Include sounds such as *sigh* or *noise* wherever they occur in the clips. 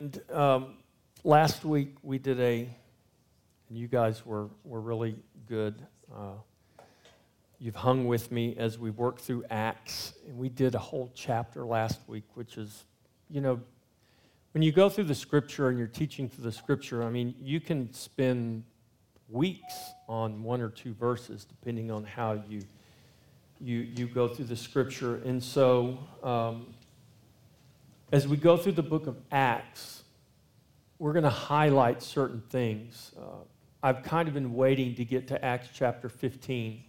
And um, last week we did a, and you guys were, were really good. Uh, you've hung with me as we worked through Acts. And we did a whole chapter last week, which is, you know, when you go through the scripture and you're teaching through the scripture, I mean, you can spend weeks on one or two verses, depending on how you, you, you go through the scripture. And so, um, as we go through the book of Acts, we're going to highlight certain things. Uh, I've kind of been waiting to get to Acts chapter 15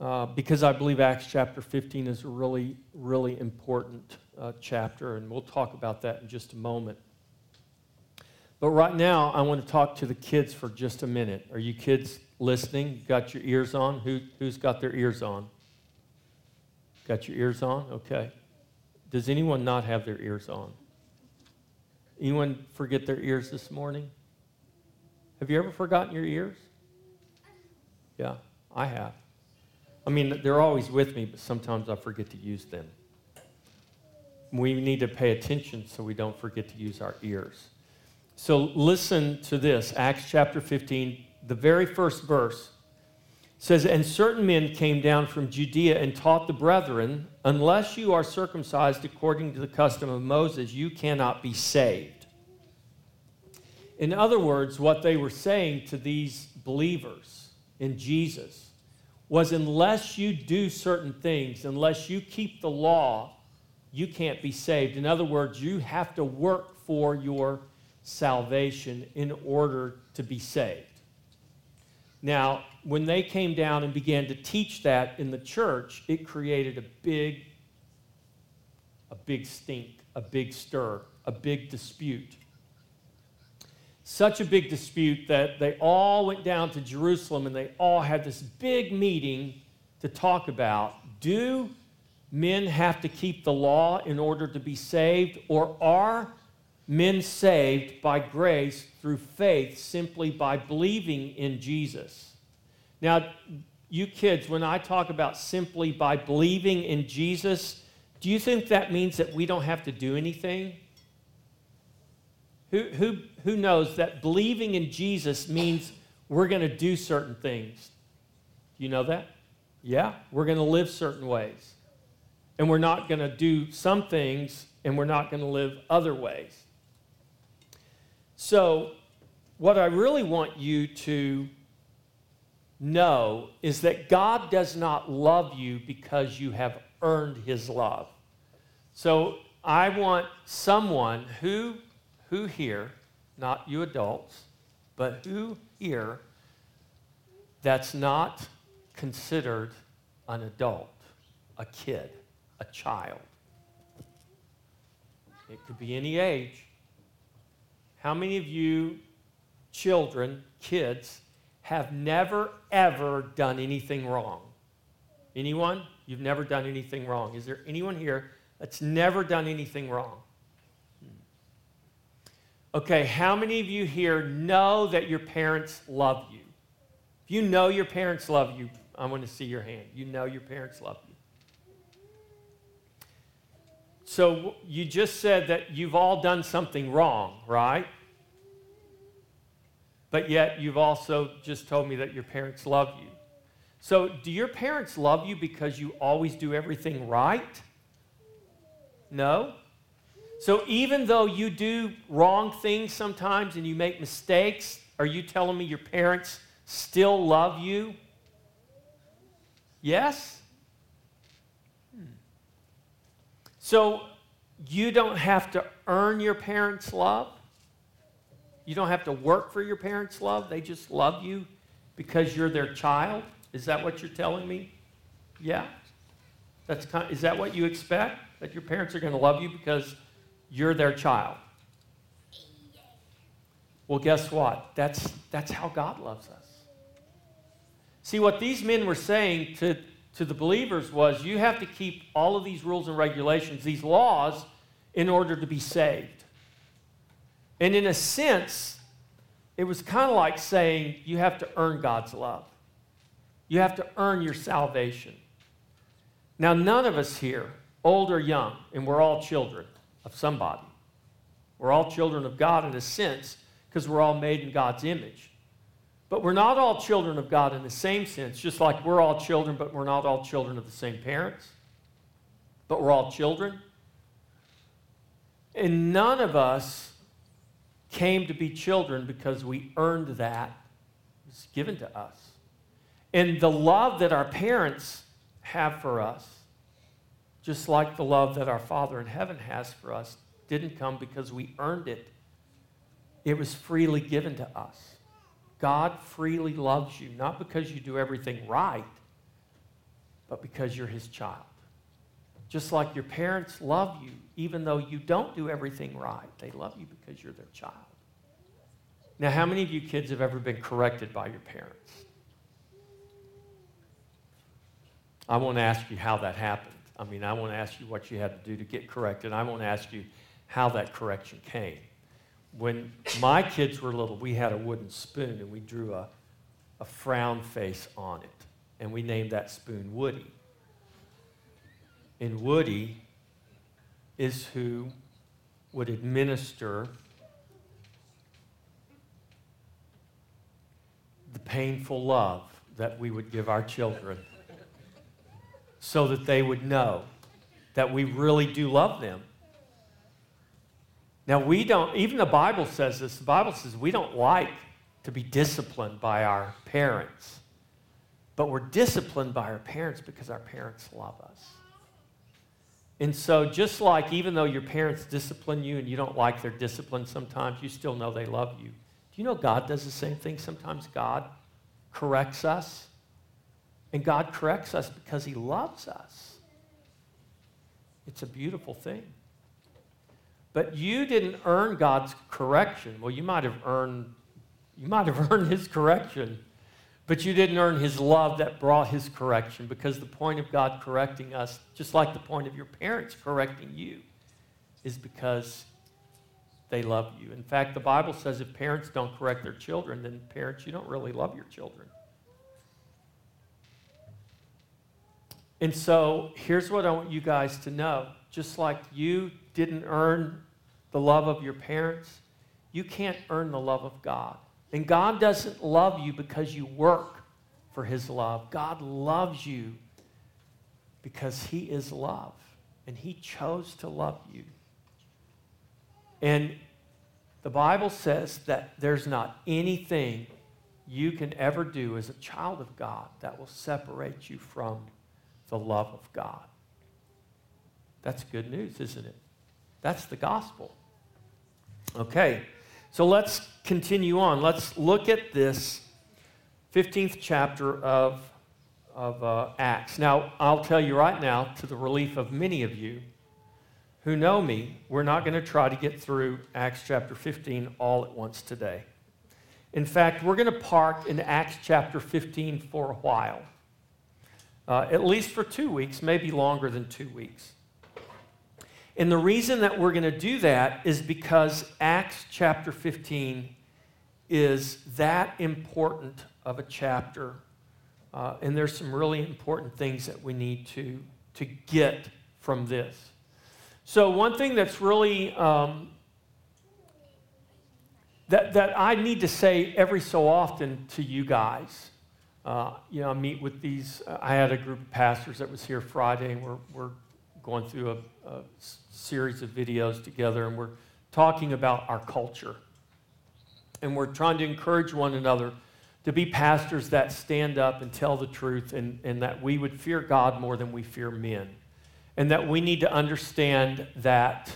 uh, because I believe Acts chapter 15 is a really, really important uh, chapter, and we'll talk about that in just a moment. But right now, I want to talk to the kids for just a minute. Are you kids listening? Got your ears on? Who, who's got their ears on? Got your ears on? Okay. Does anyone not have their ears on? Anyone forget their ears this morning? Have you ever forgotten your ears? Yeah, I have. I mean, they're always with me, but sometimes I forget to use them. We need to pay attention so we don't forget to use our ears. So listen to this Acts chapter 15, the very first verse says, And certain men came down from Judea and taught the brethren, Unless you are circumcised according to the custom of Moses, you cannot be saved. In other words, what they were saying to these believers in Jesus was unless you do certain things, unless you keep the law, you can't be saved. In other words, you have to work for your salvation in order to be saved. Now, when they came down and began to teach that in the church, it created a big, a big stink, a big stir, a big dispute. Such a big dispute that they all went down to Jerusalem and they all had this big meeting to talk about do men have to keep the law in order to be saved, or are men saved by grace through faith simply by believing in Jesus. Now, you kids, when I talk about simply by believing in Jesus, do you think that means that we don't have to do anything? Who, who, who knows that believing in Jesus means we're going to do certain things? Do You know that? Yeah, we're going to live certain ways. And we're not going to do some things, and we're not going to live other ways. So, what I really want you to know is that God does not love you because you have earned his love. So, I want someone who who here, not you adults, but who here that's not considered an adult, a kid, a child. It could be any age. How many of you children, kids, have never, ever done anything wrong? Anyone? You've never done anything wrong. Is there anyone here that's never done anything wrong? Hmm. Okay, how many of you here know that your parents love you? If you know your parents love you, I want to see your hand. You know your parents love you. So you just said that you've all done something wrong, right? But yet you've also just told me that your parents love you. So do your parents love you because you always do everything right? No? So even though you do wrong things sometimes and you make mistakes, are you telling me your parents still love you? Yes? So you don't have to earn your parents' love. You don't have to work for your parents' love. They just love you because you're their child. Is that what you're telling me? Yeah. That's kind of, is that what you expect? That your parents are going to love you because you're their child? Well, guess what? That's, that's how God loves us. See, what these men were saying to to the believers was you have to keep all of these rules and regulations, these laws, in order to be saved. And in a sense, it was kind of like saying you have to earn God's love. You have to earn your salvation. Now, none of us here, old or young, and we're all children of somebody, We're all children of God in a sense because we're all made in God's image. But we're not all children of God in the same sense, just like we're all children, but we're not all children of the same parents. But we're all children. And none of us came to be children because we earned that. It was given to us. And the love that our parents have for us, just like the love that our Father in heaven has for us, didn't come because we earned it. It was freely given to us. God freely loves you, not because you do everything right, but because you're his child. Just like your parents love you, even though you don't do everything right, they love you because you're their child. Now, how many of you kids have ever been corrected by your parents? I won't ask you how that happened. I mean, I won't ask you what you had to do to get corrected. I won't ask you how that correction came. When my kids were little, we had a wooden spoon and we drew a, a frown face on it. And we named that spoon Woody. And Woody is who would administer the painful love that we would give our children so that they would know that we really do love them. Now, we don't, even the Bible says this. The Bible says we don't like to be disciplined by our parents, but we're disciplined by our parents because our parents love us. And so, just like even though your parents discipline you and you don't like their discipline sometimes, you still know they love you. Do you know God does the same thing? Sometimes God corrects us and God corrects us because He loves us. It's a beautiful thing. But you didn't earn God's correction. Well, you might have earned you might have *laughs* earned his correction, but you didn't earn his love that brought his correction because the point of God correcting us, just like the point of your parents correcting you, is because they love you. In fact, the Bible says if parents don't correct their children, then parents, you don't really love your children. And so here's what I want you guys to know. Just like you didn't earn the love of your parents, you can't earn the love of God. And God doesn't love you because you work for His love. God loves you because He is love, and He chose to love you. And the Bible says that there's not anything you can ever do as a child of God that will separate you from the love of God. That's good news, isn't it? That's the gospel. Okay, so let's continue on. Let's look at this 15th chapter of, of uh, Acts. Now, I'll tell you right now, to the relief of many of you who know me, we're not going to try to get through Acts chapter 15 all at once today. In fact, we're going to park in Acts chapter 15 for a while uh, at least for two weeks, maybe longer than two weeks. And the reason that we're going to do that is because Acts chapter 15 is that important of a chapter. Uh, and there's some really important things that we need to, to get from this. So, one thing that's really um, that, that I need to say every so often to you guys uh, you know, I meet with these. I had a group of pastors that was here Friday, and we're, we're going through a, a series of videos together, and we're talking about our culture. And we're trying to encourage one another to be pastors that stand up and tell the truth, and, and that we would fear God more than we fear men. And that we need to understand that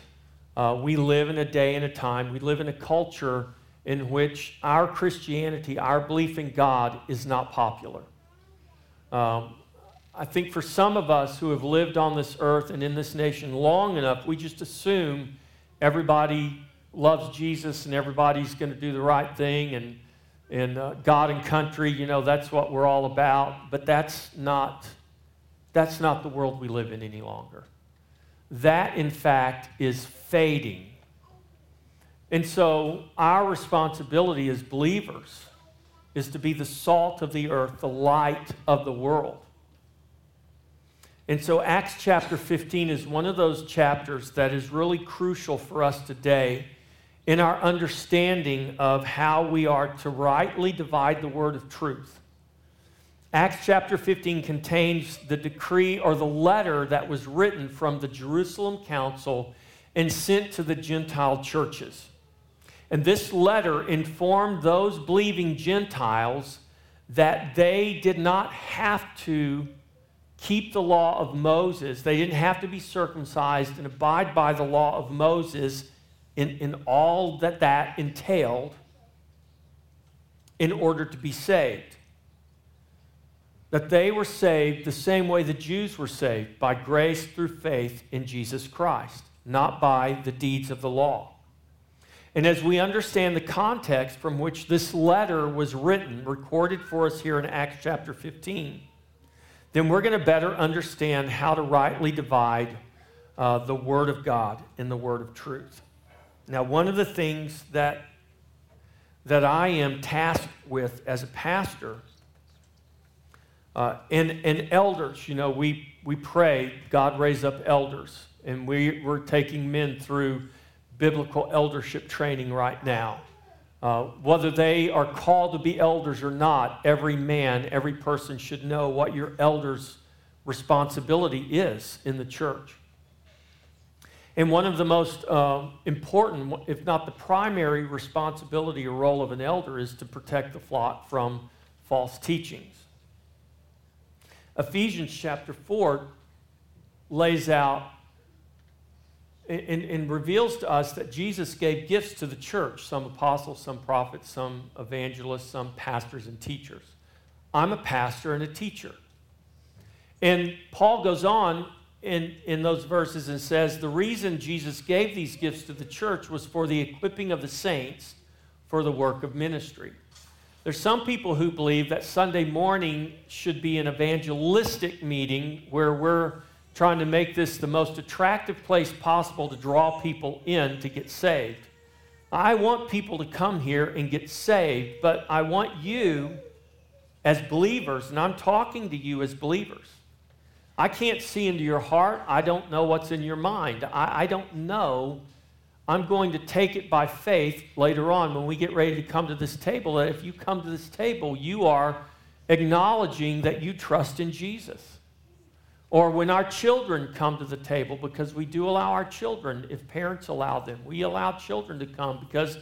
uh, we live in a day and a time, we live in a culture in which our Christianity, our belief in God, is not popular. Um, I think for some of us who have lived on this earth and in this nation long enough, we just assume everybody loves Jesus and everybody's going to do the right thing and, and uh, God and country, you know, that's what we're all about. But that's not, that's not the world we live in any longer. That, in fact, is fading and so, our responsibility as believers is to be the salt of the earth, the light of the world. And so, Acts chapter 15 is one of those chapters that is really crucial for us today in our understanding of how we are to rightly divide the word of truth. Acts chapter 15 contains the decree or the letter that was written from the Jerusalem council and sent to the Gentile churches. And this letter informed those believing Gentiles that they did not have to keep the law of Moses. They didn't have to be circumcised and abide by the law of Moses in, in all that that entailed in order to be saved. That they were saved the same way the Jews were saved, by grace through faith in Jesus Christ, not by the deeds of the law. And as we understand the context from which this letter was written, recorded for us here in Acts chapter 15, then we're going to better understand how to rightly divide uh, the Word of God and the Word of truth. Now, one of the things that, that I am tasked with as a pastor uh, and, and elders, you know, we, we pray God raise up elders, and we, we're taking men through biblical eldership training right now. Uh, whether they are called to be elders or not, every man, every person should know what your elder's responsibility is in the church. And one of the most uh, important, if not the primary responsibility or role of an elder, is to protect the flock from false teachings. Ephesians chapter 4 lays out and, and, reveals to us that Jesus gave gifts to the church some apostles, some prophets, some evangelists, some pastors and teachers. I'm a pastor and a teacher. And Paul goes on in, in those verses and says the reason Jesus gave these gifts to the church was for the equipping of the saints for the work of ministry. There's some people who believe that Sunday morning should be an evangelistic meeting where we're trying to make this the most attractive place possible to draw people in to get saved. I want people to come here and get saved, but I want you as believers, and I'm talking to you as believers I can't see into your heart. I don't know what's in your mind. I, I don't know. I'm going to take it by faith later on when we get ready to come to this table. That if you come to this table, you are acknowledging that you trust in Jesus. Or when our children come to the table, because we do allow our children, if parents allow them, we allow children to come because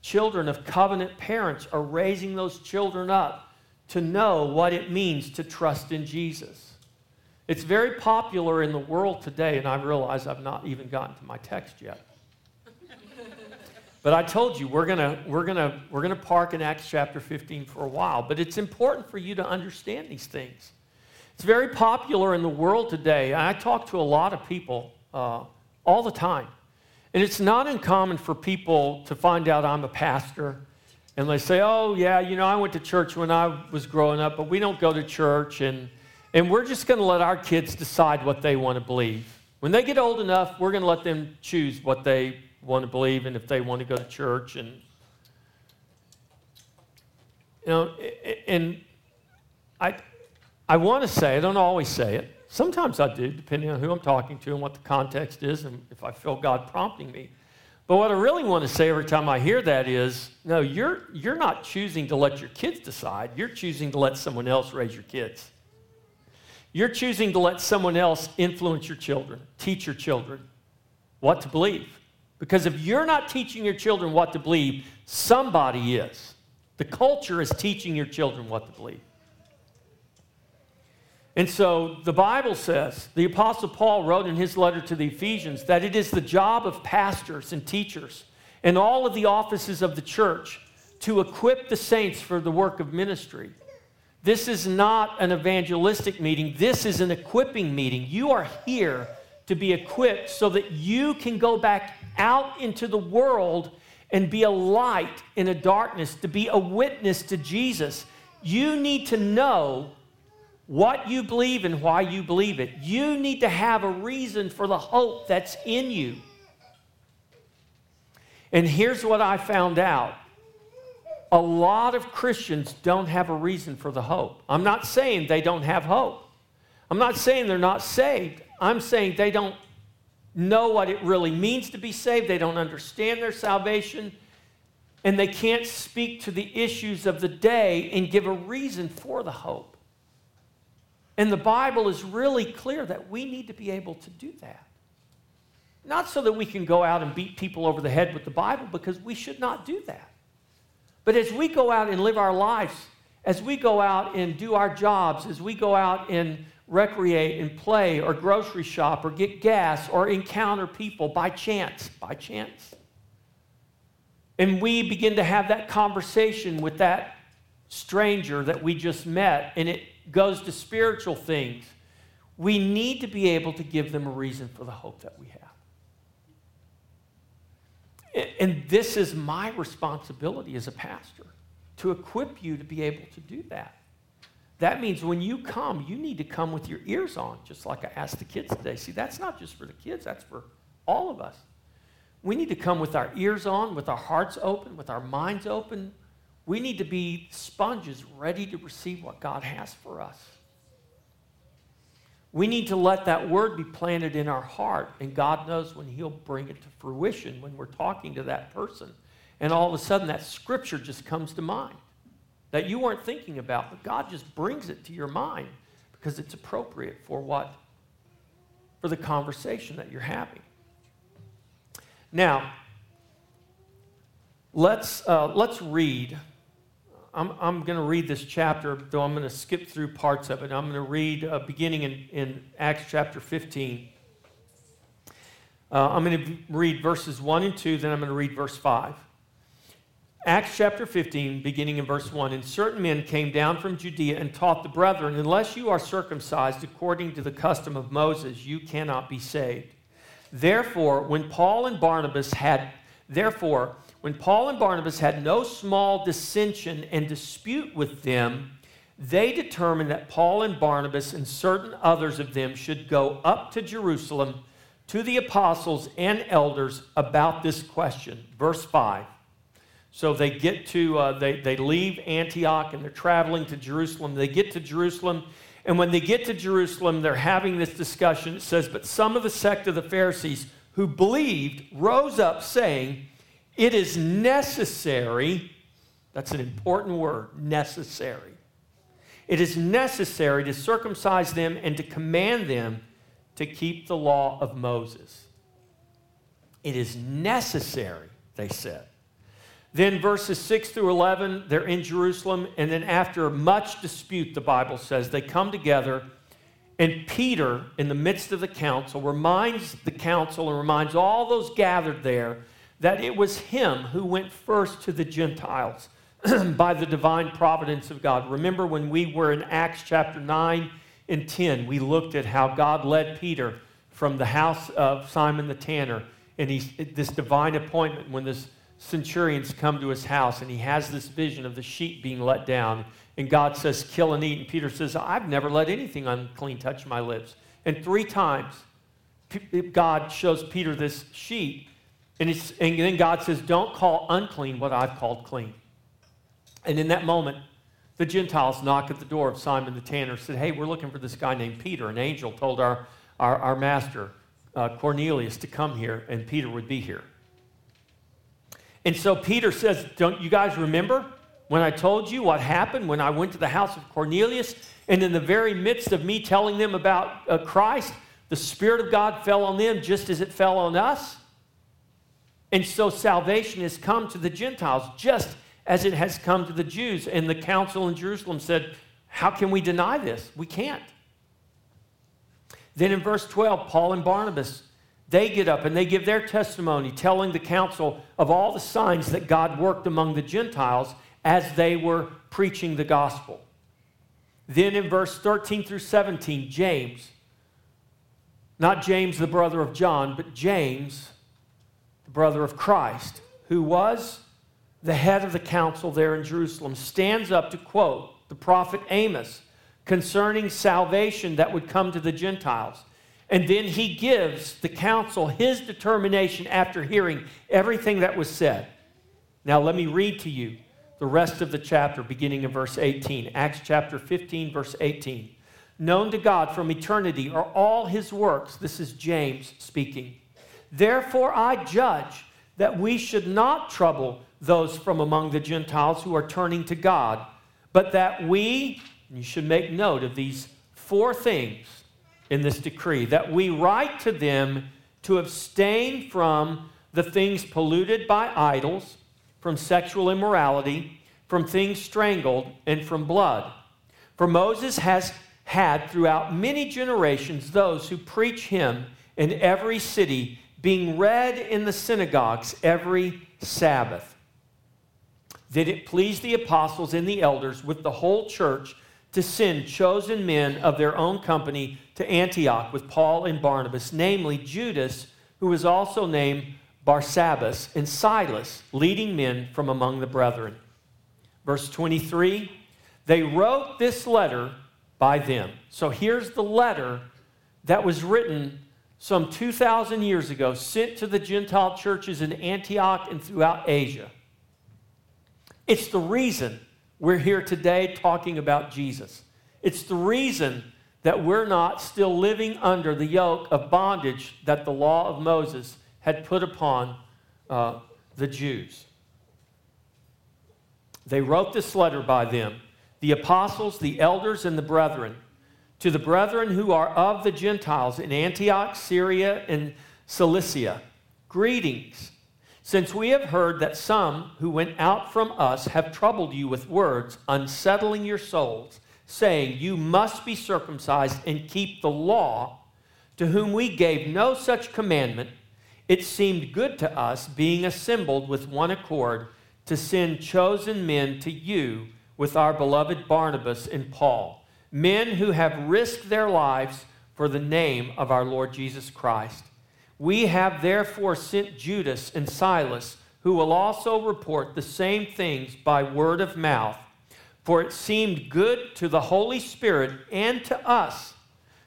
children of covenant parents are raising those children up to know what it means to trust in Jesus. It's very popular in the world today, and I realize I've not even gotten to my text yet. but I told you we're gonna we're gonna we're gonna park in Acts chapter 15 for a while. But it's important for you to understand these things. It's very popular in the world today. I talk to a lot of people uh, all the time, and it's not uncommon for people to find out I'm a pastor. And they say, oh, yeah, you know, I went to church when I was growing up, but we don't go to church. And, and we're just going to let our kids decide what they want to believe. When they get old enough, we're going to let them choose what they want to believe and if they want to go to church. And, you know, and I, I want to say, I don't always say it. Sometimes I do, depending on who I'm talking to and what the context is and if I feel God prompting me. But what I really want to say every time I hear that is no, you're, you're not choosing to let your kids decide. You're choosing to let someone else raise your kids. You're choosing to let someone else influence your children, teach your children what to believe. Because if you're not teaching your children what to believe, somebody is. The culture is teaching your children what to believe. And so the Bible says, the Apostle Paul wrote in his letter to the Ephesians that it is the job of pastors and teachers and all of the offices of the church to equip the saints for the work of ministry. This is not an evangelistic meeting. This is an equipping meeting. You are here to be equipped so that you can go back out into the world and be a light in a darkness, to be a witness to Jesus. You need to know what you believe and why you believe it. You need to have a reason for the hope that's in you. And here's what I found out a lot of Christians don't have a reason for the hope. I'm not saying they don't have hope. I'm not saying they're not saved. I'm saying they don't know what it really means to be saved, they don't understand their salvation, and they can't speak to the issues of the day and give a reason for the hope. And the Bible is really clear that we need to be able to do that. Not so that we can go out and beat people over the head with the Bible, because we should not do that. But as we go out and live our lives, as we go out and do our jobs, as we go out and recreate and play or grocery shop or get gas or encounter people by chance, by chance. And we begin to have that conversation with that stranger that we just met, and it goes to spiritual things. We need to be able to give them a reason for the hope that we have. And this is my responsibility as a pastor to equip you to be able to do that. That means when you come, you need to come with your ears on, just like I asked the kids today. See, that's not just for the kids, that's for all of us. We need to come with our ears on, with our hearts open, with our minds open. We need to be sponges ready to receive what God has for us. We need to let that word be planted in our heart, and God knows when He'll bring it to fruition when we're talking to that person. And all of a sudden, that scripture just comes to mind that you weren't thinking about, but God just brings it to your mind because it's appropriate for what? For the conversation that you're having. Now, let's, uh, let's read. I'm, I'm going to read this chapter, though I'm going to skip through parts of it. I'm going to read uh, beginning in, in Acts chapter 15. Uh, I'm going to read verses 1 and 2, then I'm going to read verse 5. Acts chapter 15, beginning in verse 1 And certain men came down from Judea and taught the brethren, Unless you are circumcised according to the custom of Moses, you cannot be saved. Therefore, when Paul and Barnabas had, therefore, when Paul and Barnabas had no small dissension and dispute with them, they determined that Paul and Barnabas and certain others of them should go up to Jerusalem to the apostles and elders about this question. Verse 5. So they get to, uh, they, they leave Antioch and they're traveling to Jerusalem. They get to Jerusalem, and when they get to Jerusalem, they're having this discussion. It says, But some of the sect of the Pharisees who believed rose up, saying, It is necessary, that's an important word, necessary. It is necessary to circumcise them and to command them to keep the law of Moses. It is necessary, they said. Then verses 6 through 11, they're in Jerusalem. And then after much dispute, the Bible says, they come together. And Peter, in the midst of the council, reminds the council and reminds all those gathered there that it was him who went first to the Gentiles *clears throat* by the divine providence of God. Remember when we were in Acts chapter 9 and 10, we looked at how God led Peter from the house of Simon the tanner and he's this divine appointment when this centurions come to his house and he has this vision of the sheep being let down. And God says, Kill and eat. And Peter says, I've never let anything unclean touch my lips. And three times, God shows Peter this sheep. And, and then God says, Don't call unclean what I've called clean. And in that moment, the Gentiles knock at the door of Simon the tanner said, Hey, we're looking for this guy named Peter. An angel told our, our, our master, uh, Cornelius, to come here, and Peter would be here. And so Peter says, Don't you guys remember when I told you what happened when I went to the house of Cornelius? And in the very midst of me telling them about uh, Christ, the Spirit of God fell on them just as it fell on us. And so salvation has come to the Gentiles just as it has come to the Jews. And the council in Jerusalem said, How can we deny this? We can't. Then in verse 12, Paul and Barnabas they get up and they give their testimony, telling the council of all the signs that God worked among the Gentiles as they were preaching the gospel. Then in verse 13 through 17, James, not James, the brother of John, but James, the brother of Christ, who was the head of the council there in Jerusalem, stands up to quote the prophet Amos concerning salvation that would come to the Gentiles. And then he gives the council his determination after hearing everything that was said. Now, let me read to you the rest of the chapter, beginning in verse 18. Acts chapter 15, verse 18. Known to God from eternity are all his works. This is James speaking. Therefore, I judge that we should not trouble those from among the Gentiles who are turning to God, but that we, you should make note of these four things in this decree, that we write to them to abstain from the things polluted by idols, from sexual immorality, from things strangled, and from blood. For Moses has had throughout many generations those who preach him in every city, being read in the synagogues every Sabbath. That it pleased the apostles and the elders with the whole church to send chosen men of their own company to Antioch with Paul and Barnabas, namely Judas, who was also named Barsabbas, and Silas, leading men from among the brethren. Verse 23 They wrote this letter by them. So here's the letter that was written some 2,000 years ago, sent to the Gentile churches in Antioch and throughout Asia. It's the reason we're here today talking about Jesus. It's the reason that we're not still living under the yoke of bondage that the law of Moses had put upon uh, the Jews. They wrote this letter by them the apostles, the elders, and the brethren, to the brethren who are of the Gentiles in Antioch, Syria, and Cilicia, greetings. Since we have heard that some who went out from us have troubled you with words, unsettling your souls, saying, You must be circumcised and keep the law, to whom we gave no such commandment, it seemed good to us, being assembled with one accord, to send chosen men to you with our beloved Barnabas and Paul, men who have risked their lives for the name of our Lord Jesus Christ. We have therefore sent Judas and Silas, who will also report the same things by word of mouth. For it seemed good to the Holy Spirit and to us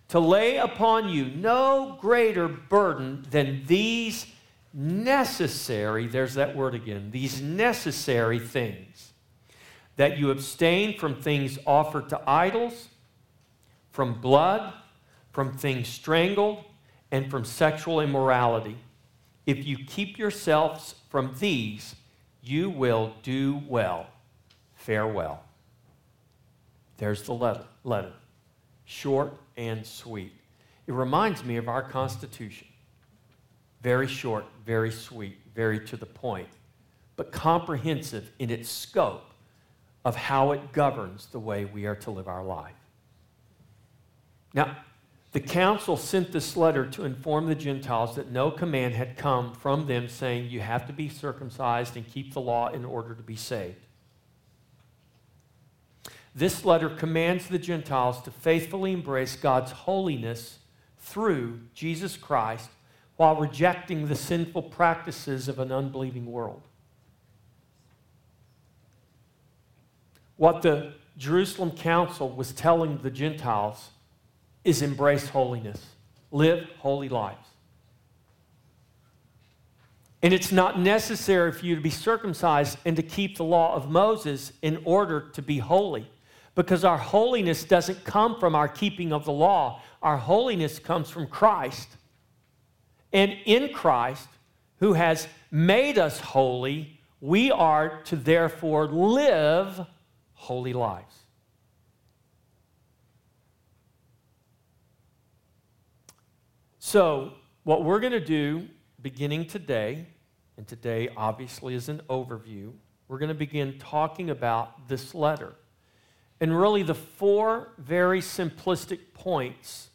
to lay upon you no greater burden than these necessary, there's that word again, these necessary things that you abstain from things offered to idols, from blood, from things strangled, and from sexual immorality. If you keep yourselves from these, you will do well. Farewell. There's the letter. letter. Short and sweet. It reminds me of our Constitution. Very short, very sweet, very to the point, but comprehensive in its scope of how it governs the way we are to live our life. Now, the council sent this letter to inform the Gentiles that no command had come from them saying you have to be circumcised and keep the law in order to be saved. This letter commands the Gentiles to faithfully embrace God's holiness through Jesus Christ while rejecting the sinful practices of an unbelieving world. What the Jerusalem council was telling the Gentiles is embrace holiness, live holy lives. And it's not necessary for you to be circumcised and to keep the law of Moses in order to be holy. Because our holiness doesn't come from our keeping of the law, our holiness comes from Christ. And in Christ, who has made us holy, we are to therefore live holy lives. So, what we're going to do beginning today, and today obviously is an overview, we're going to begin talking about this letter. And really, the four very simplistic points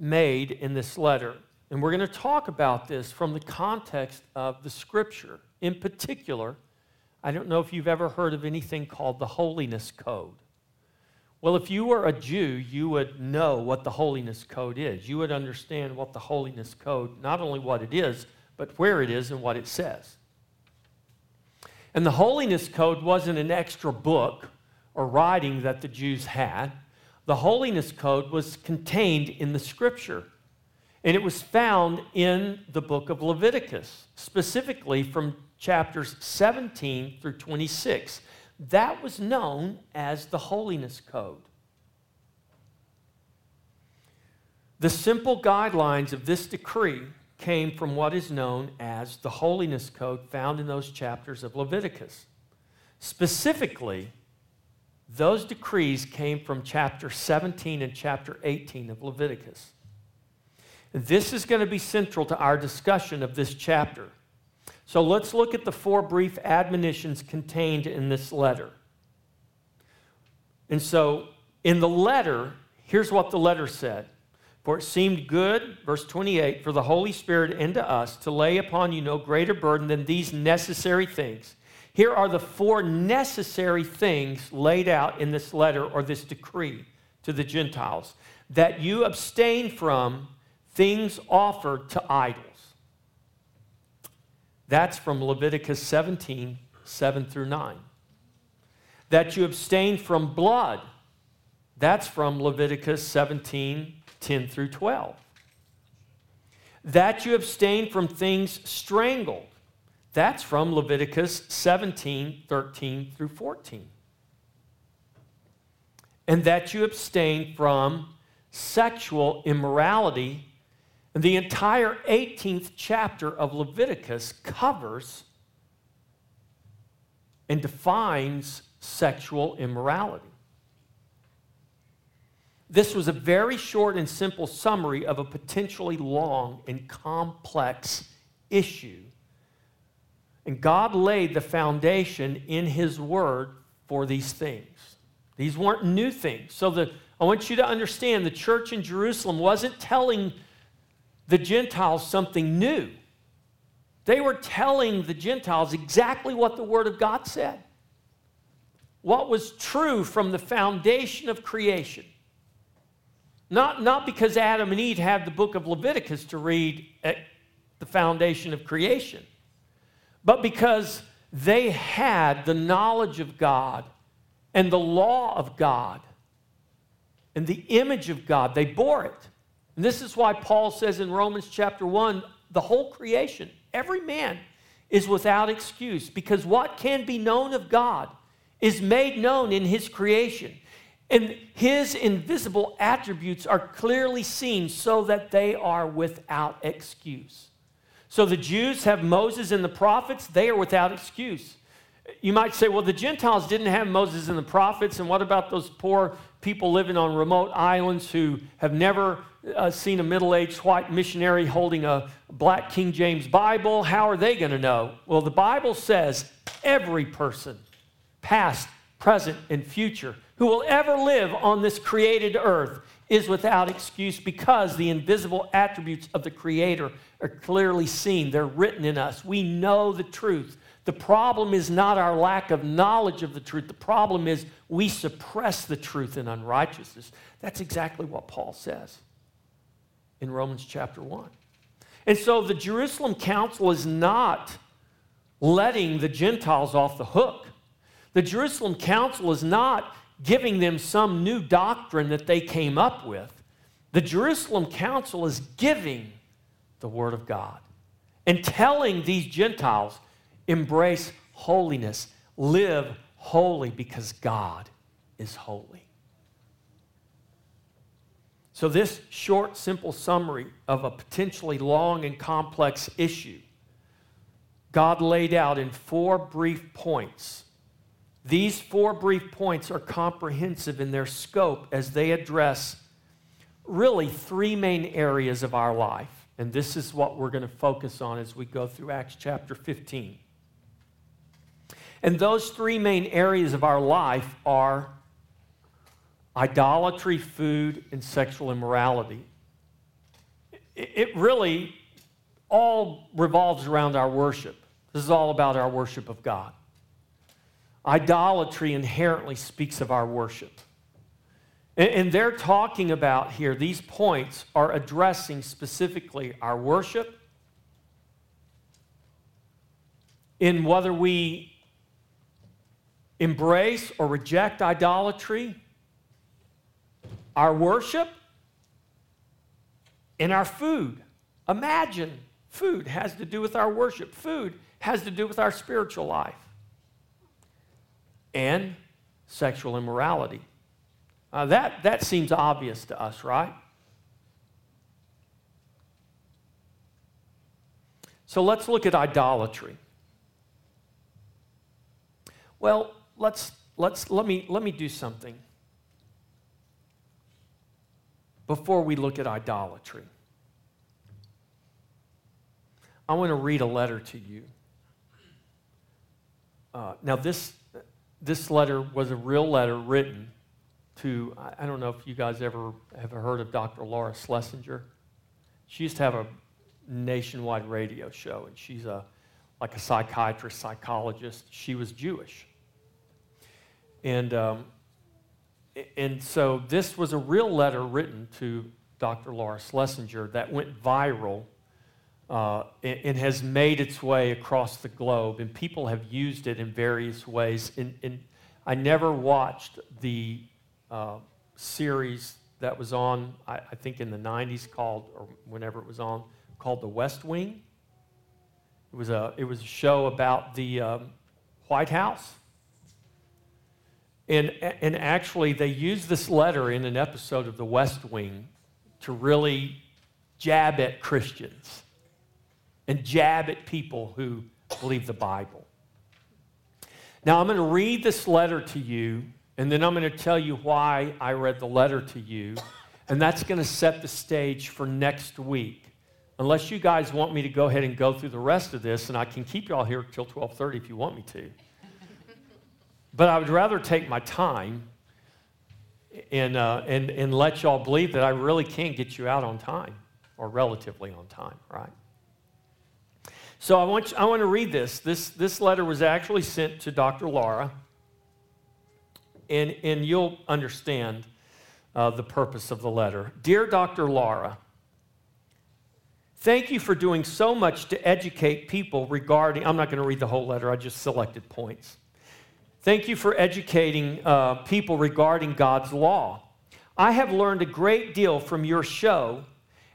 made in this letter. And we're going to talk about this from the context of the scripture. In particular, I don't know if you've ever heard of anything called the Holiness Code. Well, if you were a Jew, you would know what the Holiness Code is. You would understand what the Holiness Code, not only what it is, but where it is and what it says. And the Holiness Code wasn't an extra book or writing that the Jews had. The Holiness Code was contained in the Scripture. And it was found in the book of Leviticus, specifically from chapters 17 through 26. That was known as the Holiness Code. The simple guidelines of this decree came from what is known as the holiness code found in those chapters of Leviticus. Specifically, those decrees came from chapter 17 and chapter 18 of Leviticus. This is going to be central to our discussion of this chapter. So let's look at the four brief admonitions contained in this letter. And so, in the letter, here's what the letter said For it seemed good, verse 28, for the Holy Spirit and to us to lay upon you no greater burden than these necessary things. Here are the four necessary things laid out in this letter or this decree to the Gentiles that you abstain from things offered to idols. That's from Leviticus 17, 7 through 9 that you abstain from blood. That's from Leviticus 17 10 through 12. That you abstain from things strangled. That's from Leviticus 17 13 through 14. And that you abstain from sexual immorality. The entire 18th chapter of Leviticus covers and defines sexual immorality. This was a very short and simple summary of a potentially long and complex issue. And God laid the foundation in His Word for these things. These weren't new things. So the, I want you to understand the church in Jerusalem wasn't telling the Gentiles something new. They were telling the Gentiles exactly what the Word of God said what was true from the foundation of creation. Not, not because Adam and Eve had the book of Leviticus to read at the foundation of creation, but because they had the knowledge of God and the law of God and the image of God. They bore it. And this is why Paul says in Romans chapter 1 the whole creation, every man is without excuse because what can be known of God is made known in his creation. And his invisible attributes are clearly seen so that they are without excuse. So the Jews have Moses and the prophets, they are without excuse. You might say, well, the Gentiles didn't have Moses and the prophets, and what about those poor people living on remote islands who have never uh, seen a middle aged white missionary holding a black King James Bible? How are they going to know? Well, the Bible says every person past, present, and future, who will ever live on this created earth is without excuse because the invisible attributes of the Creator are clearly seen. They're written in us. We know the truth. The problem is not our lack of knowledge of the truth. The problem is we suppress the truth in unrighteousness. That's exactly what Paul says in Romans chapter 1. And so the Jerusalem council is not letting the Gentiles off the hook. The Jerusalem Council is not giving them some new doctrine that they came up with. The Jerusalem Council is giving the Word of God and telling these Gentiles, embrace holiness, live holy because God is holy. So, this short, simple summary of a potentially long and complex issue, God laid out in four brief points these four brief points are comprehensive in their scope as they address really three main areas of our life. And this is what we're going to focus on as we go through Acts chapter 15. And those three main areas of our life are idolatry, food, and sexual immorality. It really all revolves around our worship. This is all about our worship of God. Idolatry inherently speaks of our worship. And, they're talking about here, these points are addressing specifically our worship, in whether we embrace or reject idolatry, our worship, and our food. Imagine food has to do with our worship, food has to do with our spiritual life and sexual immorality. Uh, that, that seems obvious to us, right? So let's look at idolatry. Well, let's, let's, let, me, let me do something before we look at idolatry. I want to read a letter to you. Uh, now, this, this letter was a real letter written to, I don't know if you guys ever have heard of Dr. Laura Schlesinger. She used to have a nationwide radio show, and she's a, like a psychiatrist, psychologist. She was Jewish. And, um, and so this was a real letter written to Dr. Laura Schlesinger that went viral uh, and, has made its way across the globe. And people have used it in various ways. And, and I never watched the uh, series that was on, I, I, think in the 90s called, or whenever it was on, called The West Wing. It was a, it was a show about the um, White House. And, and actually, they used this letter in an episode of The West Wing to really jab at Christians and jab at people who believe the Bible. Now, I'm going to read this letter to you and then I'm going to tell you why I read the letter to you. And that's going to set the stage for next week. Unless you guys want me to go ahead and go through the rest of this, and I can keep you all here till 12:30 if you want me to. But I would rather take my time and, uh, and, and let y'all believe that I really can get you out on time, or relatively on time, right? So I want, you, I want to read this. this. This letter was actually sent to Dr. Laura and, and you'll understand uh, the purpose of the letter. Dear Dr. Laura, thank you for doing so much to educate people regarding, I'm not going to read the whole letter, I just selected points. Thank you for educating uh, people regarding God's law. I have learned a great deal from your show,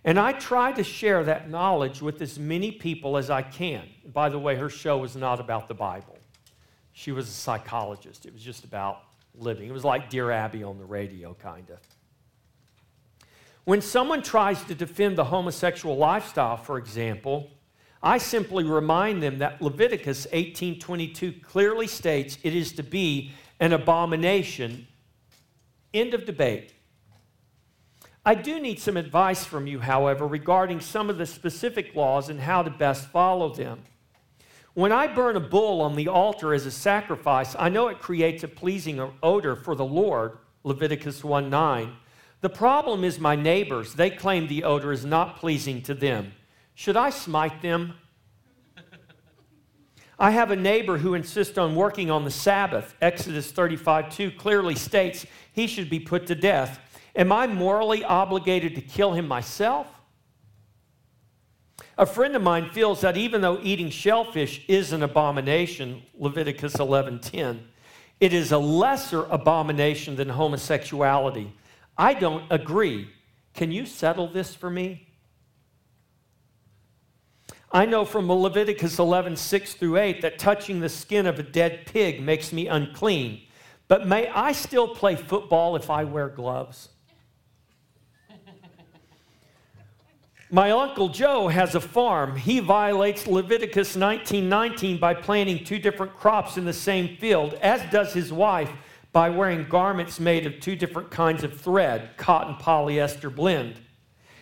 and I try to share that knowledge with as many people as I can. By the way, her show was not about the Bible, she was a psychologist. It was just about living. It was like Dear Abby on the radio, kind of. When someone tries to defend the homosexual lifestyle, for example, I simply remind them that Leviticus 18:22 clearly states it is to be an abomination. End of debate. I do need some advice from you, however, regarding some of the specific laws and how to best follow them. When I burn a bull on the altar as a sacrifice, I know it creates a pleasing odor for the Lord, Leviticus 1 9. The problem is my neighbors. They claim the odor is not pleasing to them. Should I smite them? I have a neighbor who insists on working on the Sabbath. Exodus 35 2 clearly states he should be put to death. Am I morally obligated to kill him myself? A friend of mine feels that even though eating shellfish is an abomination, Leviticus 11:10, it is a lesser abomination than homosexuality. I don't agree. Can you settle this for me? I know from Leviticus 11, 6 through 8, that touching the skin of a dead pig makes me unclean. But may I still play football if I wear gloves? My uncle Joe has a farm. He violates Leviticus 19:19 by planting two different crops in the same field, as does his wife by wearing garments made of two different kinds of thread, cotton polyester blend.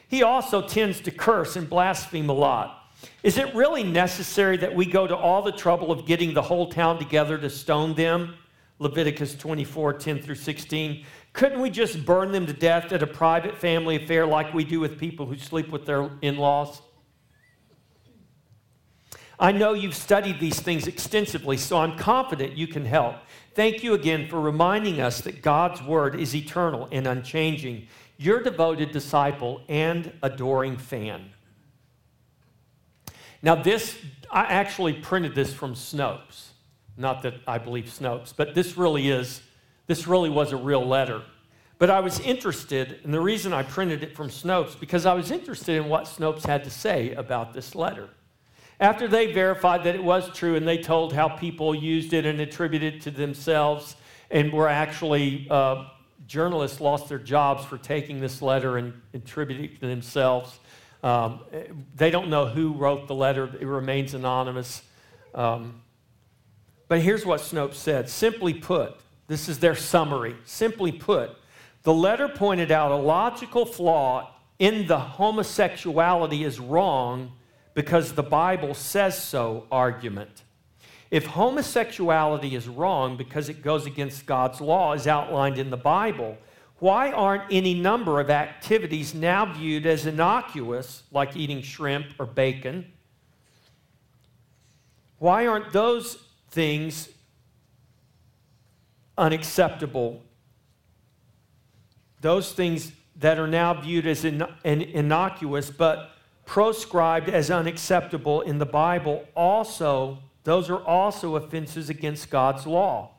He also tends to curse and blaspheme a lot. Is it really necessary that we go to all the trouble of getting the whole town together to stone them? Leviticus 24, 10 through 16. Couldn't we just burn them to death at a private family affair like we do with people who sleep with their in laws? I know you've studied these things extensively, so I'm confident you can help. Thank you again for reminding us that God's word is eternal and unchanging. Your devoted disciple and adoring fan. Now, this, I actually printed this from Snopes. Not that I believe Snopes, but this really is this really was a real letter. But I was interested, and the reason I printed it from Snopes, because I was interested in what Snopes had to say about this letter. After they verified that it was true and they told how people used it and attributed it to themselves, and were actually, uh, journalists lost their jobs for taking this letter and attributing it to themselves. Um, they don't know who wrote the letter, it remains anonymous. Um, but here's what Snopes said simply put, this is their summary. Simply put, the letter pointed out a logical flaw in the homosexuality is wrong because the Bible says so argument. If homosexuality is wrong because it goes against God's law as outlined in the Bible, why aren't any number of activities now viewed as innocuous, like eating shrimp or bacon? Why aren't those things unacceptable? Those things that are now viewed as in, in, innocuous but proscribed as unacceptable in the Bible also, those are also offenses against God's law.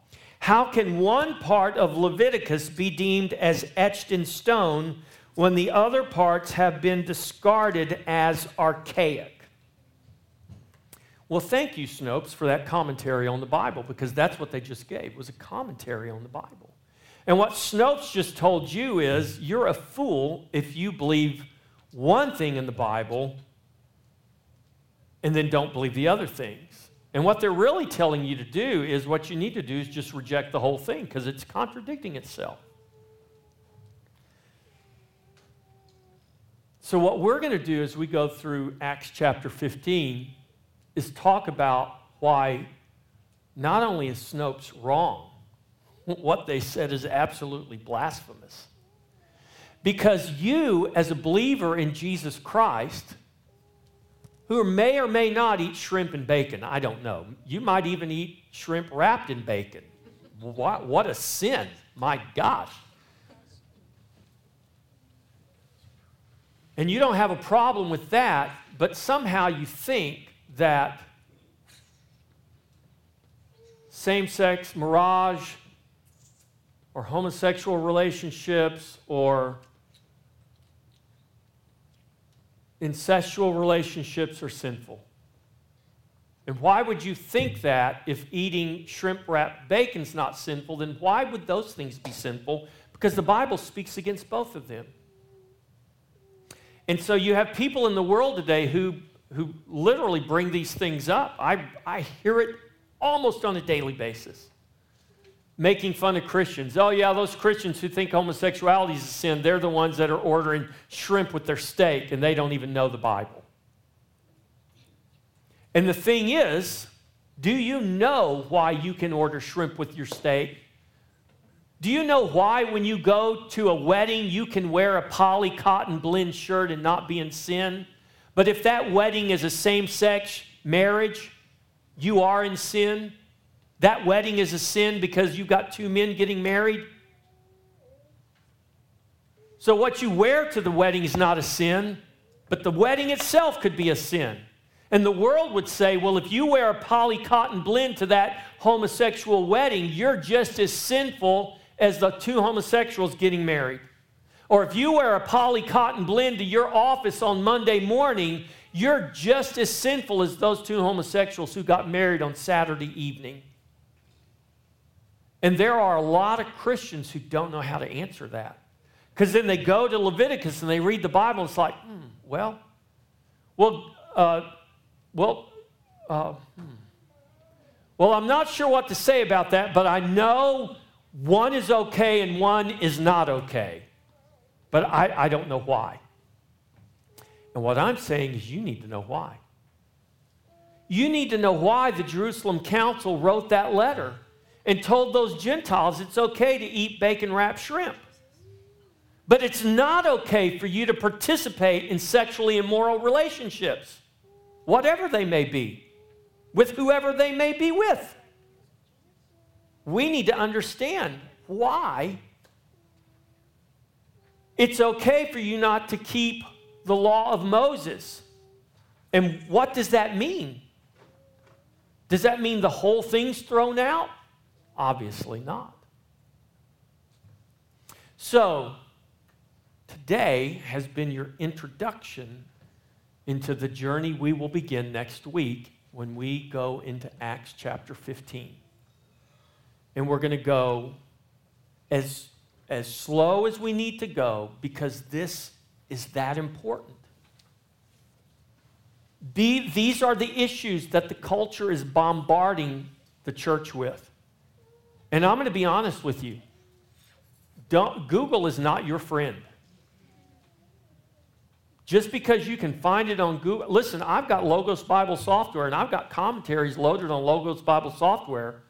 How can one part of Leviticus be deemed as etched in stone when the other parts have been discarded as archaic? Well, thank you, Snopes, for that commentary on the Bible, because that's what they just gave, was a commentary on the Bible. And what Snopes just told you is you're a fool if you believe one thing in the Bible and then don't believe the other things. And what they're really telling you to do is what you need to do is just reject the whole thing because it's contradicting itself. So, what we're going to do as we go through Acts chapter 15 is talk about why not only is Snopes wrong, *laughs* what they said is absolutely blasphemous. Because you, as a believer in Jesus Christ, who may or may not eat shrimp and bacon. I don't know. You might even eat shrimp wrapped in bacon. What, what a sin. My gosh. And you don't have a problem with that, but somehow you think that same sex mirage or homosexual relationships or incestual relationships are sinful. And why would you think that if eating shrimp wrapped bacon's not sinful, then why would those things be sinful? Because the Bible speaks against both of them. And so you have people in the world today who, who literally bring these things up. I, I hear it almost on a daily basis making fun of Christians. Oh, yeah, those Christians who think homosexuality is a sin, they're the ones that are ordering shrimp with their steak and they don't even know the Bible. And the thing is, do you know why you can order shrimp with your steak? Do you know why, when you go to a wedding, you can wear a poly cotton blend shirt and not be in sin? But if that wedding is a same sex marriage, you are in sin? That wedding is a sin because you've got two men getting married. So, what you wear to the wedding is not a sin, but the wedding itself could be a sin. And the world would say, well, if you wear a poly cotton blend to that homosexual wedding, you're just as sinful as the two homosexuals getting married. Or if you wear a poly cotton blend to your office on Monday morning, you're just as sinful as those two homosexuals who got married on Saturday evening. And there are a lot of Christians who don't know how to answer that. Because then they go to Leviticus and they read the Bible, and it's like, hmm, well, well, uh, well, uh, hmm. well, I'm not sure what to say about that, but I know one is okay and one is not okay. But I, I don't know why. And what I'm saying is, you need to know why. You need to know why the Jerusalem Council wrote that letter and told those Gentiles it's okay to eat bacon wrapped shrimp. But it's not okay for you to participate in sexually immoral relationships, whatever they may be, with whoever they may be with. We need to understand why it's okay for you not to keep the law of Moses. And what does that mean? Does that mean the whole thing's thrown out? Obviously not. So, today has been your introduction into the journey we will begin next week when we go into Acts chapter 15. And we're going to go as, as slow as we need to go because this is that important. These are the issues that the culture is bombarding the church with. And I'm going to be honest with you. Don't, Google is not your friend. Just because you can find it on Google, listen, I've got Logos Bible software and I've got commentaries loaded on Logos Bible software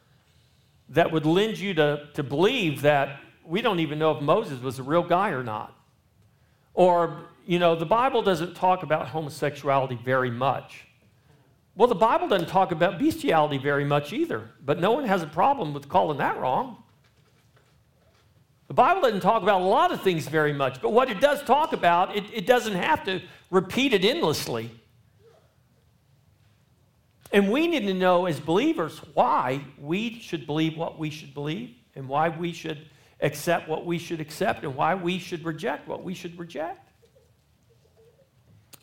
that would lend you to, to believe that we don't even know if Moses was a real guy or not. Or, you know, the Bible doesn't talk about homosexuality very much. Well, the Bible doesn't talk about bestiality very much either, but no one has a problem with calling that wrong. The Bible doesn't talk about a lot of things very much, but what it does talk about, it, it doesn't have to repeat it endlessly. And we need to know as believers why we should believe what we should believe and why we should accept what we should accept and why we should reject what we should reject.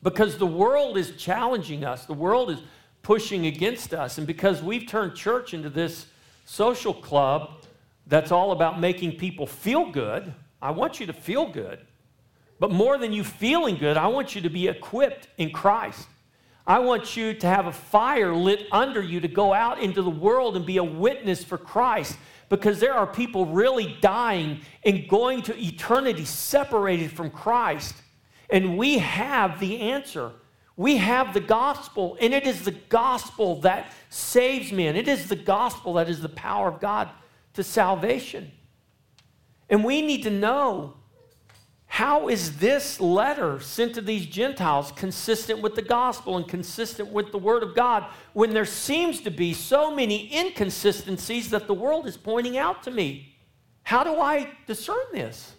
Because the world is challenging us, the world is pushing against us. And because we've turned church into this social club that's all about making people feel good, I want you to feel good. But more than you feeling good, I want you to be equipped in Christ. I want you to have a fire lit under you to go out into the world and be a witness for Christ because there are people really dying and going to eternity separated from Christ. And we have the answer. We have the gospel, and it is the gospel that saves men. It is the gospel that is the power of God to salvation. And we need to know how is this letter sent to these Gentiles consistent with the gospel and consistent with the word of God when there seems to be so many inconsistencies that the world is pointing out to me? How do I discern this?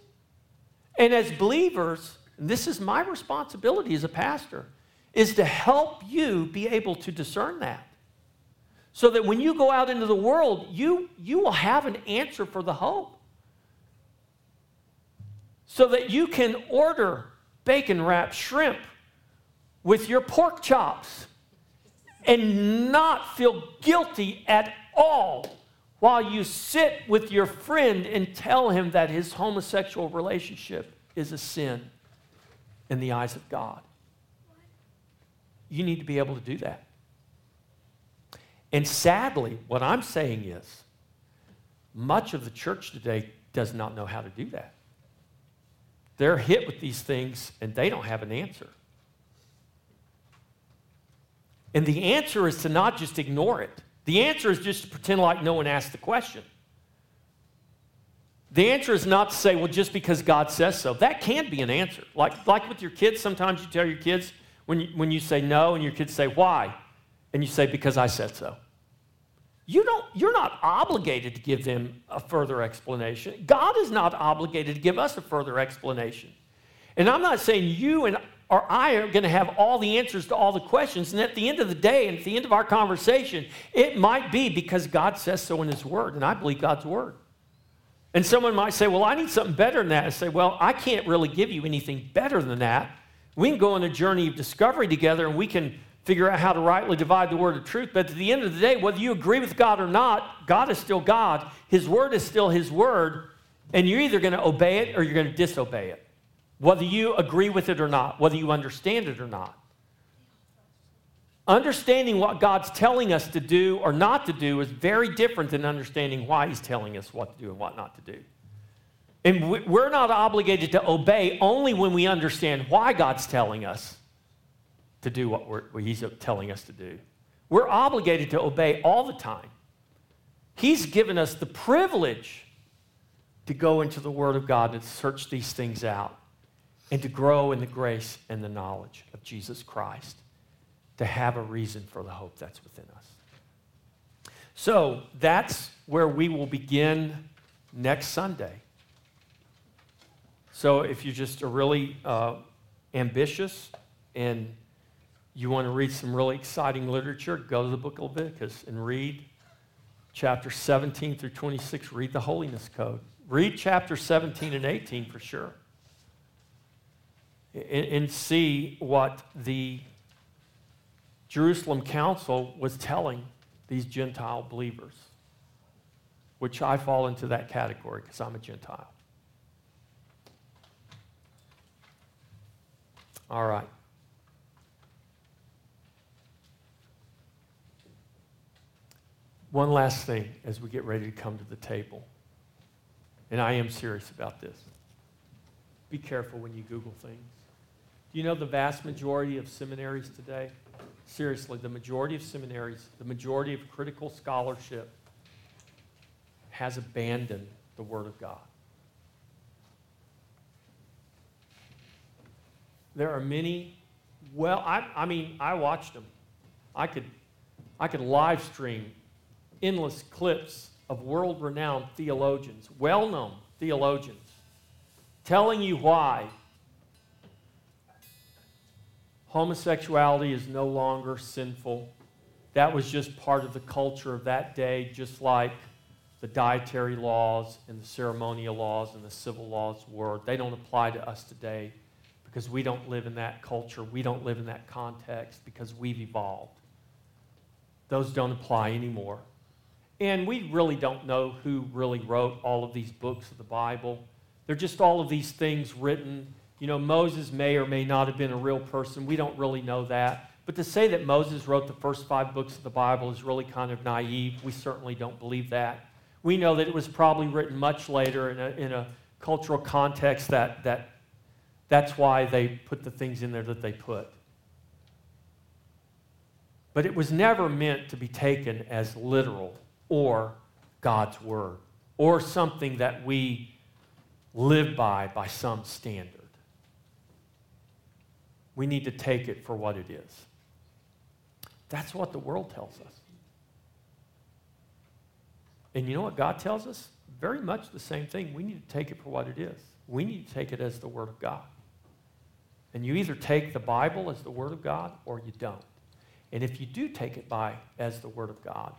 And as believers, this is my responsibility as a pastor is to help you be able to discern that. So that when you go out into the world, you, you will have an answer for the hope. So that you can order bacon wrapped shrimp with your pork chops and not feel guilty at all while you sit with your friend and tell him that his homosexual relationship is a sin in the eyes of God. You need to be able to do that. And sadly, what I'm saying is, much of the church today does not know how to do that. They're hit with these things and they don't have an answer. And the answer is to not just ignore it. The answer is just to pretend like no one asked the question. The answer is not to say, well, just because God says so. That can be an answer. Like, like with your kids, sometimes you tell your kids, when you, when you say no and your kids say, why? And you say, because I said so. You don't, you're not obligated to give them a further explanation. God is not obligated to give us a further explanation. And I'm not saying you and or I are going to have all the answers to all the questions. And at the end of the day, and at the end of our conversation, it might be because God says so in His Word, and I believe God's Word. And someone might say, Well, I need something better than that. I say, Well, I can't really give you anything better than that. We can go on a journey of discovery together and we can figure out how to rightly divide the word of truth. But at the end of the day, whether you agree with God or not, God is still God. His word is still His word. And you're either going to obey it or you're going to disobey it. Whether you agree with it or not, whether you understand it or not. Understanding what God's telling us to do or not to do is very different than understanding why He's telling us what to do and what not to do. And we're not obligated to obey only when we understand why God's telling us to do what, what He's telling us to do. We're obligated to obey all the time. He's given us the privilege to go into the Word of God and search these things out and to grow in the grace and the knowledge of Jesus Christ, to have a reason for the hope that's within us. So that's where we will begin next Sunday. So if you just are really uh, ambitious and you want to read some really exciting literature, go to the book of Leviticus and read chapter 17 through 26. Read the Holiness Code. Read chapter 17 and 18 for sure. And see what the Jerusalem Council was telling these Gentile believers, which I fall into that category because I'm a Gentile. All right. One last thing as we get ready to come to the table. And I am serious about this. Be careful when you Google things. Do you know the vast majority of seminaries today? Seriously, the majority of seminaries, the majority of critical scholarship has abandoned the Word of God. There are many, well, I, I mean, I watched them. I could, I could live stream endless clips of world renowned theologians, well known theologians, telling you why homosexuality is no longer sinful. That was just part of the culture of that day, just like the dietary laws and the ceremonial laws and the civil laws were. They don't apply to us today because we don't live in that culture. We don't live in that context because we've evolved. Those don't apply anymore. And we really don't know who really wrote all of these books of the Bible. They're just all of these things written. You know, Moses may or may not have been a real person. We don't really know that. But to say that Moses wrote the first five books of the Bible is really kind of naive. We certainly don't believe that. We know that it was probably written much later in a, in a cultural context that, that that's why they put the things in there that they put. But it was never meant to be taken as literal or God's word or something that we live by by some standard. We need to take it for what it is. That's what the world tells us. And you know what God tells us? Very much the same thing. We need to take it for what it is. We need to take it as the Word of God. And you either take the Bible as the Word of God or you don't. And if you do take it by as the Word of God,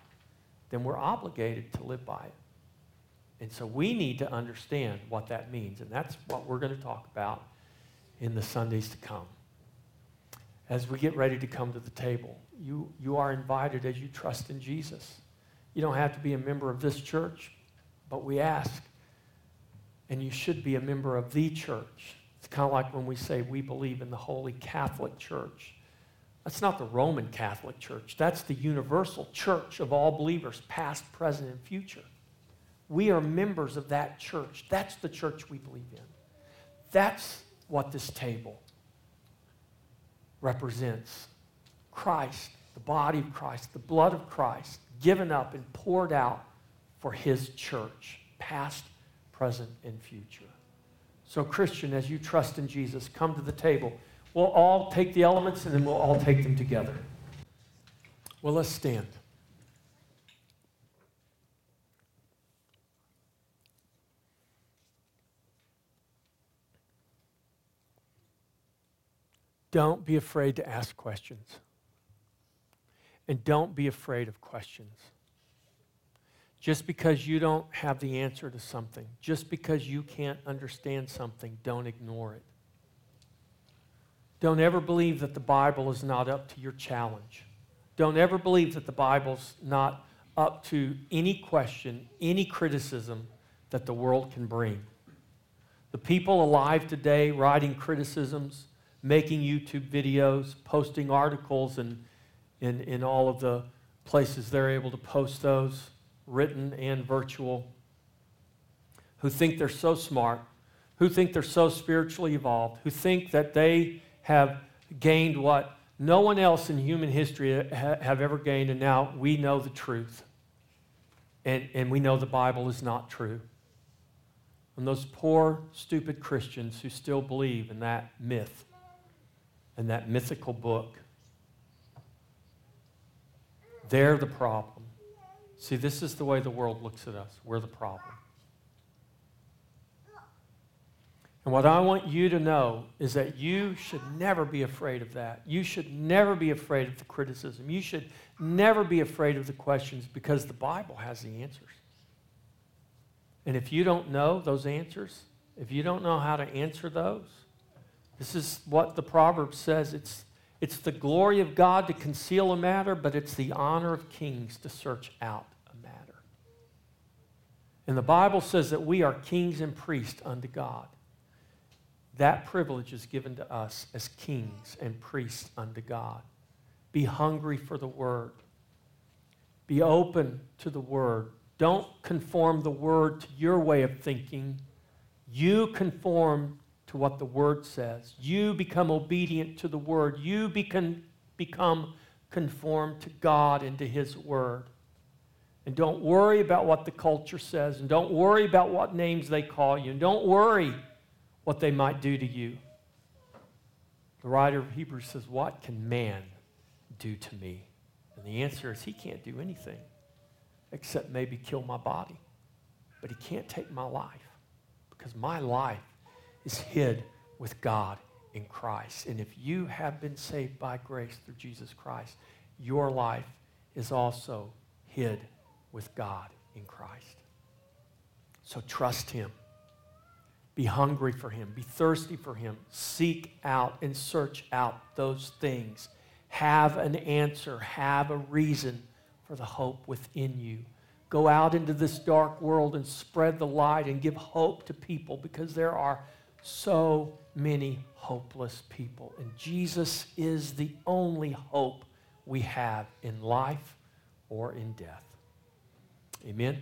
then we're obligated to live by it. And so we need to understand what that means. And that's what we're going to talk about in the Sundays to come. As we get ready to come to the table, you, you are invited as you trust in Jesus. You don't have to be a member of this church, but we ask. And you should be a member of the church. It's kind of like when we say we believe in the Holy Catholic Church. That's not the Roman Catholic Church. That's the universal church of all believers, past, present, and future. We are members of that church. That's the church we believe in. That's what this table represents Christ, the body of Christ, the blood of Christ, given up and poured out for his church, past, present, and future. So, Christian, as you trust in Jesus, come to the table. We'll all take the elements and then we'll all take them together. Well, let's stand. Don't be afraid to ask questions. And don't be afraid of questions. Just because you don't have the answer to something, just because you can't understand something, don't ignore it. Don't ever believe that the Bible is not up to your challenge. Don't ever believe that the Bible's not up to any question, any criticism that the world can bring. The people alive today writing criticisms, making YouTube videos, posting articles, and in, in all of the places they're able to post those, written and virtual, who think they're so smart, who think they're so spiritually evolved, who think that they have gained what no one else in human history ha- have ever gained, and now we know the truth. And, and we know the Bible is not true. And those poor, stupid Christians who still believe in that myth and that mythical book they're the problem. See, this is the way the world looks at us. We're the problem. And what I want you to know is that you should never be afraid of that. You should never be afraid of the criticism. You should never be afraid of the questions because the Bible has the answers. And if you don't know those answers, if you don't know how to answer those, this is what the proverb says it's it's the glory of God to conceal a matter, but it's the honor of kings to search out a matter. And the Bible says that we are kings and priests unto God. That privilege is given to us as kings and priests unto God. Be hungry for the word. Be open to the Word. Don't conform the Word to your way of thinking. You conform to what the Word says. You become obedient to the Word. You become, become conformed to God and to His Word. And don't worry about what the culture says. And don't worry about what names they call you. And don't worry what they might do to you. The writer of Hebrews says, What can man do to me? And the answer is, He can't do anything except maybe kill my body. But He can't take my life because my life is hid with God in Christ. And if you have been saved by grace through Jesus Christ, your life is also hid with God in Christ. So trust Him. Be hungry for Him. Be thirsty for Him. Seek out and search out those things. Have an answer. Have a reason for the hope within you. Go out into this dark world and spread the light and give hope to people because there are so many hopeless people. And Jesus is the only hope we have in life or in death. Amen.